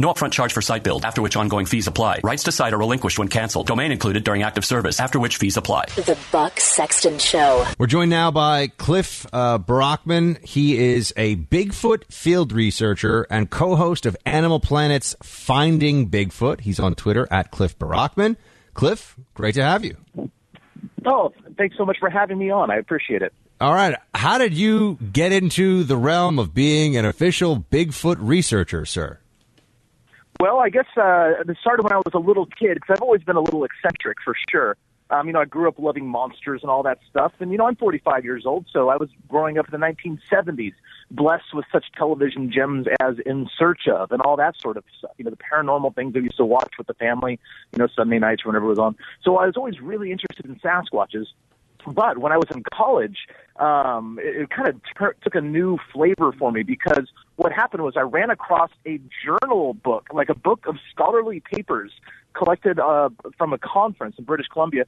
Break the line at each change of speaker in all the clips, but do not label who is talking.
No upfront charge for site build, after which ongoing fees apply. Rights to site are relinquished when canceled. Domain included during active service, after which fees apply.
The Buck Sexton Show.
We're joined now by Cliff uh, Barackman. He is a Bigfoot field researcher and co-host of Animal Planet's Finding Bigfoot. He's on Twitter at Cliff Barackman. Cliff, great to have you.
Oh, thanks so much for having me on. I appreciate it.
All right. How did you get into the realm of being an official Bigfoot researcher, sir?
Well, I guess uh, it started when I was a little kid because I've always been a little eccentric for sure. Um, you know, I grew up loving monsters and all that stuff. And, you know, I'm 45 years old, so I was growing up in the 1970s, blessed with such television gems as In Search of and all that sort of stuff. You know, the paranormal things I used to watch with the family, you know, Sunday nights whenever it was on. So I was always really interested in Sasquatches. But when I was in college, um, it, it kind of ter- took a new flavor for me because what happened was I ran across a journal book, like a book of scholarly papers collected uh, from a conference in British Columbia,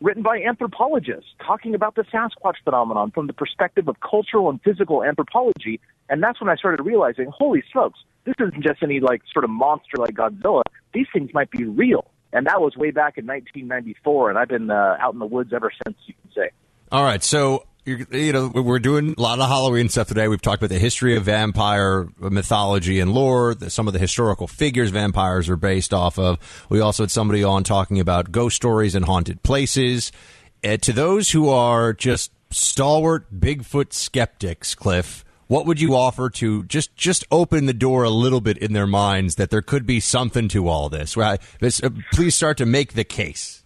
written by anthropologists talking about the Sasquatch phenomenon from the perspective of cultural and physical anthropology. And that's when I started realizing, holy smokes, this isn't just any like sort of monster like Godzilla. These things might be real and that was way back in 1994, and I've been uh, out in the woods ever since. You can say.
All right, so you know we're doing a lot of Halloween stuff today. We've talked about the history of vampire mythology and lore, some of the historical figures vampires are based off of. We also had somebody on talking about ghost stories and haunted places. Uh, to those who are just stalwart Bigfoot skeptics, Cliff what would you offer to just just open the door a little bit in their minds that there could be something to all this? Uh, please start to make the case.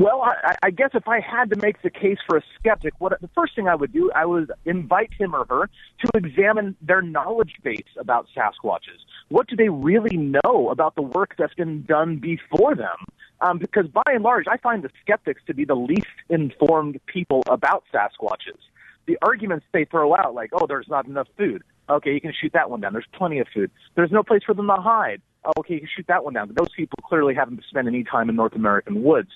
Well, I, I guess if I had to make the case for a skeptic, what the first thing I would do, I would invite him or her to examine their knowledge base about Sasquatches. What do they really know about the work that's been done before them? Um, because by and large, I find the skeptics to be the least informed people about Sasquatches the arguments they throw out, like, oh, there's not enough food. Okay, you can shoot that one down. There's plenty of food. There's no place for them to hide. Okay, you can shoot that one down. But those people clearly haven't spent any time in North American woods.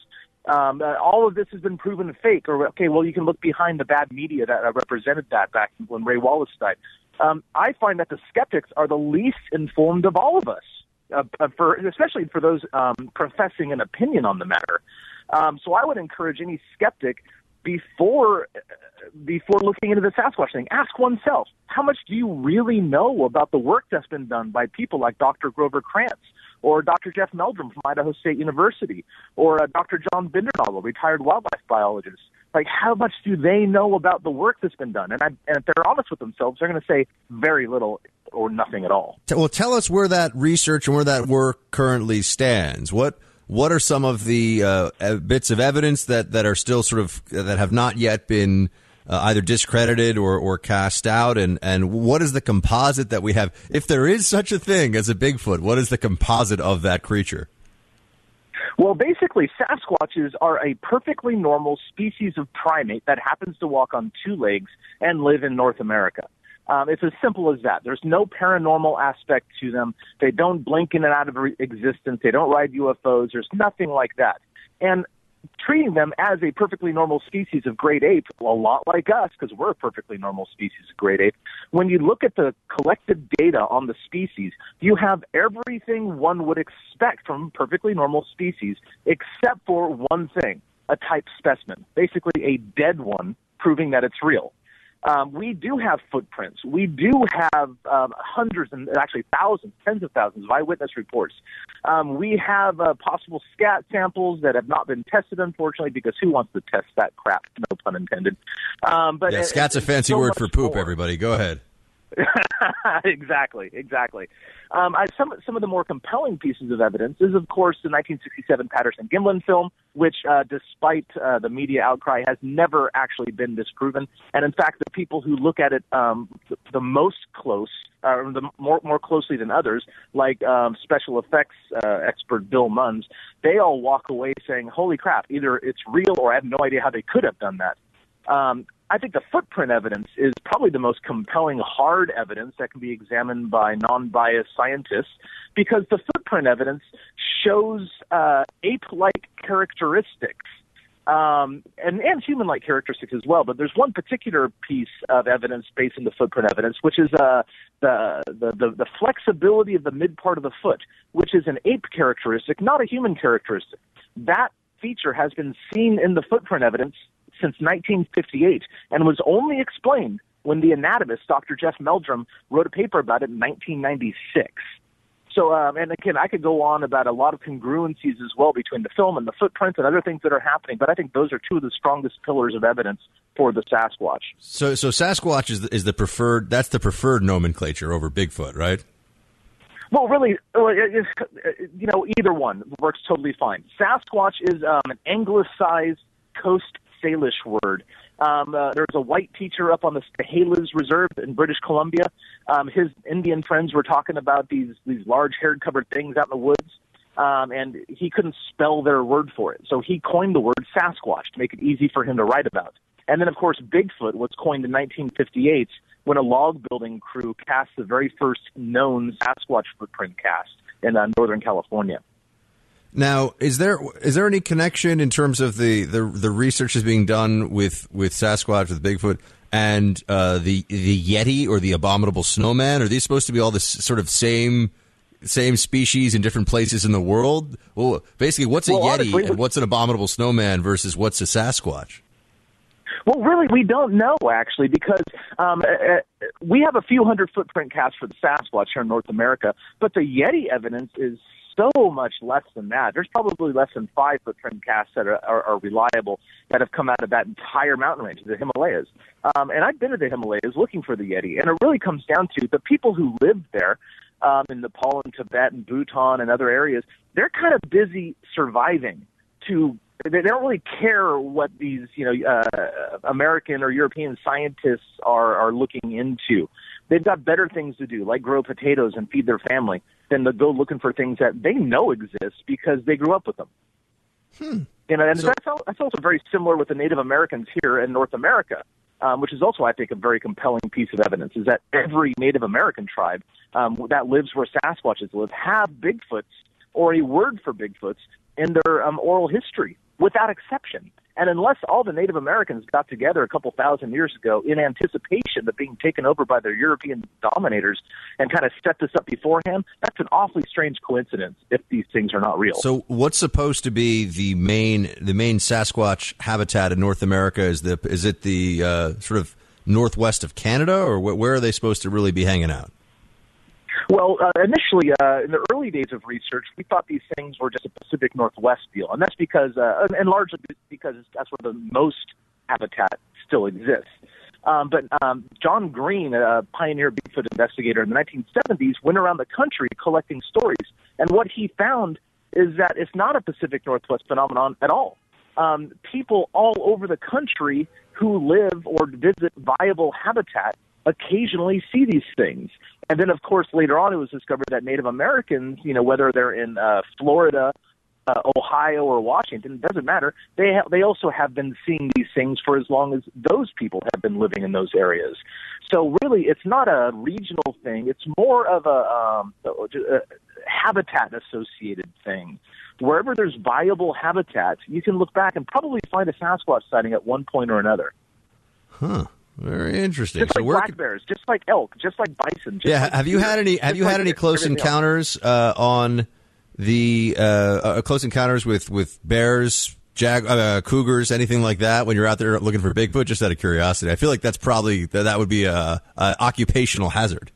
Um, uh, all of this has been proven fake. Or okay, well, you can look behind the bad media that represented that back when Ray Wallace died. Um, I find that the skeptics are the least informed of all of us, uh, uh for especially for those um, professing an opinion on the matter. Um, so I would encourage any skeptic before before looking into the Sasquatch thing, ask oneself, how much do you really know about the work that's been done by people like Dr. Grover Krantz or Dr. Jeff Meldrum from Idaho State University or uh, Dr. John Bindernagel, a retired wildlife biologist? Like, how much do they know about the work that's been done? And, I, and if they're honest with themselves, they're going to say very little or nothing at all.
Well, tell us where that research and where that work currently stands. What what are some of the uh, bits of evidence that, that are still sort of that have not yet been uh, either discredited or, or cast out? And, and what is the composite that we have? If there is such a thing as a Bigfoot, what is the composite of that creature?
Well, basically, Sasquatches are a perfectly normal species of primate that happens to walk on two legs and live in North America. Um, it's as simple as that. There's no paranormal aspect to them. They don't blink in and out of existence. They don't ride UFOs. There's nothing like that. And treating them as a perfectly normal species of great ape, a lot like us, because we're a perfectly normal species of great ape. When you look at the collected data on the species, you have everything one would expect from perfectly normal species, except for one thing a type specimen, basically a dead one, proving that it's real. Um, we do have footprints. We do have um, hundreds and actually thousands, tens of thousands of eyewitness reports. Um, we have uh, possible scat samples that have not been tested, unfortunately, because who wants to test that crap? No pun intended. Um, but
yeah,
it-
scat's a fancy
so
word for poop.
more.
Everybody, go ahead.
exactly, exactly. Um, I, some some of the more compelling pieces of evidence is, of course, the 1967 Patterson Gimlin film, which, uh, despite uh, the media outcry, has never actually been disproven. And in fact, the people who look at it um, the, the most close, uh, the more more closely than others, like um, special effects uh, expert Bill Munns, they all walk away saying, "Holy crap! Either it's real, or I have no idea how they could have done that." Um, I think the footprint evidence is probably the most compelling hard evidence that can be examined by non-biased scientists because the footprint evidence shows uh, ape-like characteristics um, and, and human-like characteristics as well. But there's one particular piece of evidence based on the footprint evidence, which is uh, the, the, the, the flexibility of the mid part of the foot, which is an ape characteristic, not a human characteristic. That feature has been seen in the footprint evidence since 1958 and was only explained when the anatomist, Dr. Jeff Meldrum, wrote a paper about it in 1996. So, um, and again, I could go on about a lot of congruencies as well between the film and the footprints and other things that are happening, but I think those are two of the strongest pillars of evidence for the Sasquatch.
So, so Sasquatch is the, is the preferred. That's the preferred nomenclature over Bigfoot, right?
Well, really, you know, either one works totally fine. Sasquatch is um, an anglicized Coast Salish word. Um, uh, there's a white teacher up on the Chehalis Reserve in British Columbia. Um, his Indian friends were talking about these these large haired covered things out in the woods, um, and he couldn't spell their word for it, so he coined the word Sasquatch to make it easy for him to write about. And then, of course, Bigfoot was coined in 1958 when a log building crew cast the very first known Sasquatch footprint cast in uh, Northern California.
Now, is there is there any connection in terms of the the, the research is being done with with Sasquatch with Bigfoot and uh, the the Yeti or the abominable snowman? Are these supposed to be all the sort of same same species in different places in the world? Well, basically, what's a
Well,
Yeti
honestly-
and what's an abominable snowman versus what's a Sasquatch?
Well, really, we don't know actually because um, uh, uh, we have a few hundred footprint casts for the Sasquatch here in North America, but the Yeti evidence is so much less than that. There's probably less than five footprint casts that are, are, are reliable that have come out of that entire mountain range, the Himalayas. Um, and I've been to the Himalayas looking for the Yeti, and it really comes down to the people who live there um, in Nepal and Tibet and Bhutan and other areas. They're kind of busy surviving to they don't really care what these you know uh, American or European scientists are are looking into. They've got better things to do, like grow potatoes and feed their family, than to go looking for things that they know exist because they grew up with them. You know, and that's, that's also very similar with the Native Americans here in North America, um, which is also, I think, a very compelling piece of evidence. Is that every Native American tribe um, that lives where Sasquatches live have Bigfoots or a word for Bigfoots in their um, oral history, without exception. And unless all the Native Americans got together a couple thousand years ago in anticipation of being taken over by their European dominators and kind of set this up beforehand, that's an awfully strange coincidence if these things are not real.
So, what's supposed to be the main the main Sasquatch habitat in North America? Is the is it the uh, sort of northwest of Canada, or where are they supposed to really be hanging out?
Well, uh, initially, uh, in the early days of research, we thought these things were just a Pacific Northwest deal, and that's because, uh, and largely because that's where the most habitat still exists. Um, but um, John Green, a pioneer Bigfoot investigator in the 1970s, went around the country collecting stories, and what he found is that it's not a Pacific Northwest phenomenon at all. Um, people all over the country who live or visit viable habitat occasionally see these things. And then, of course, later on, it was discovered that Native Americans, you know, whether they're in uh, Florida, uh, Ohio, or Washington, it doesn't matter. They ha- they also have been seeing these things for as long as those people have been living in those areas. So really, it's not a regional thing. It's more of a, um, a habitat associated thing. Wherever there's viable habitat, you can look back and probably find a Sasquatch sighting at one point or another.
Huh. Very interesting.
Just
so
like
where
black bears, just like elk, just like bison. Just
yeah,
like
have you
deer,
had any? Have you had any close encounters uh, on the uh, uh, close encounters with with bears jag uh, cougars, anything like that when you're out there looking for Bigfoot? Just out of curiosity, I feel like that's probably that, that would be a, a occupational hazard.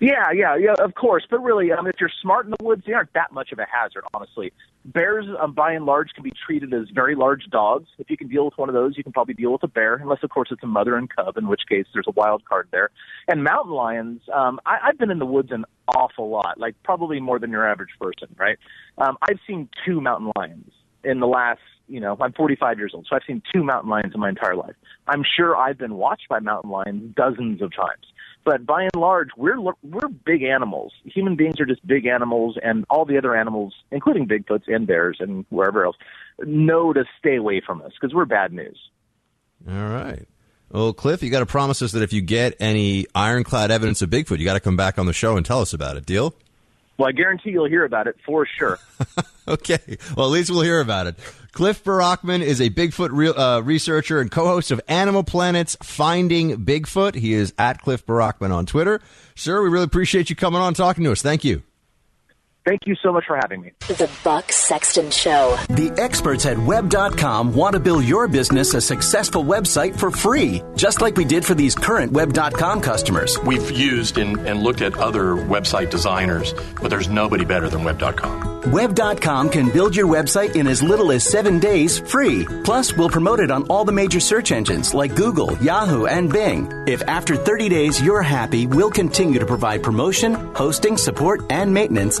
Yeah, yeah, yeah, of course. But really, um, if you're smart in the woods, they aren't that much of a hazard, honestly. Bears, um, by and large, can be treated as very large dogs. If you can deal with one of those, you can probably deal with a bear, unless, of course, it's a mother and cub, in which case there's a wild card there. And mountain lions, um, I, I've been in the woods an awful lot, like probably more than your average person, right? Um, I've seen two mountain lions in the last you know, I'm 45 years old, so I've seen two mountain lions in my entire life. I'm sure I've been watched by mountain lions dozens of times. But by and large, we're we're big animals. Human beings are just big animals, and all the other animals, including Bigfoots and bears and wherever else, know to stay away from us because we're bad news.
All right. Well, Cliff, you got to promise us that if you get any ironclad evidence of Bigfoot, you got to come back on the show and tell us about it. Deal?
Well, I guarantee you'll hear about it for sure.
okay. Well, at least we'll hear about it. Cliff Barackman is a Bigfoot re- uh, researcher and co-host of Animal Planet's Finding Bigfoot. He is at Cliff Barackman on Twitter. Sir, we really appreciate you coming on talking to us. Thank you.
Thank you so much for having me.
The Buck Sexton Show.
The experts at web.com want to build your business a successful website for free, just like we did for these current web.com customers.
We've used and, and looked at other website designers, but there's nobody better than web.com.
Web.com can build your website in as little as seven days free. Plus, we'll promote it on all the major search engines like Google, Yahoo, and Bing. If after 30 days you're happy, we'll continue to provide promotion, hosting, support, and maintenance,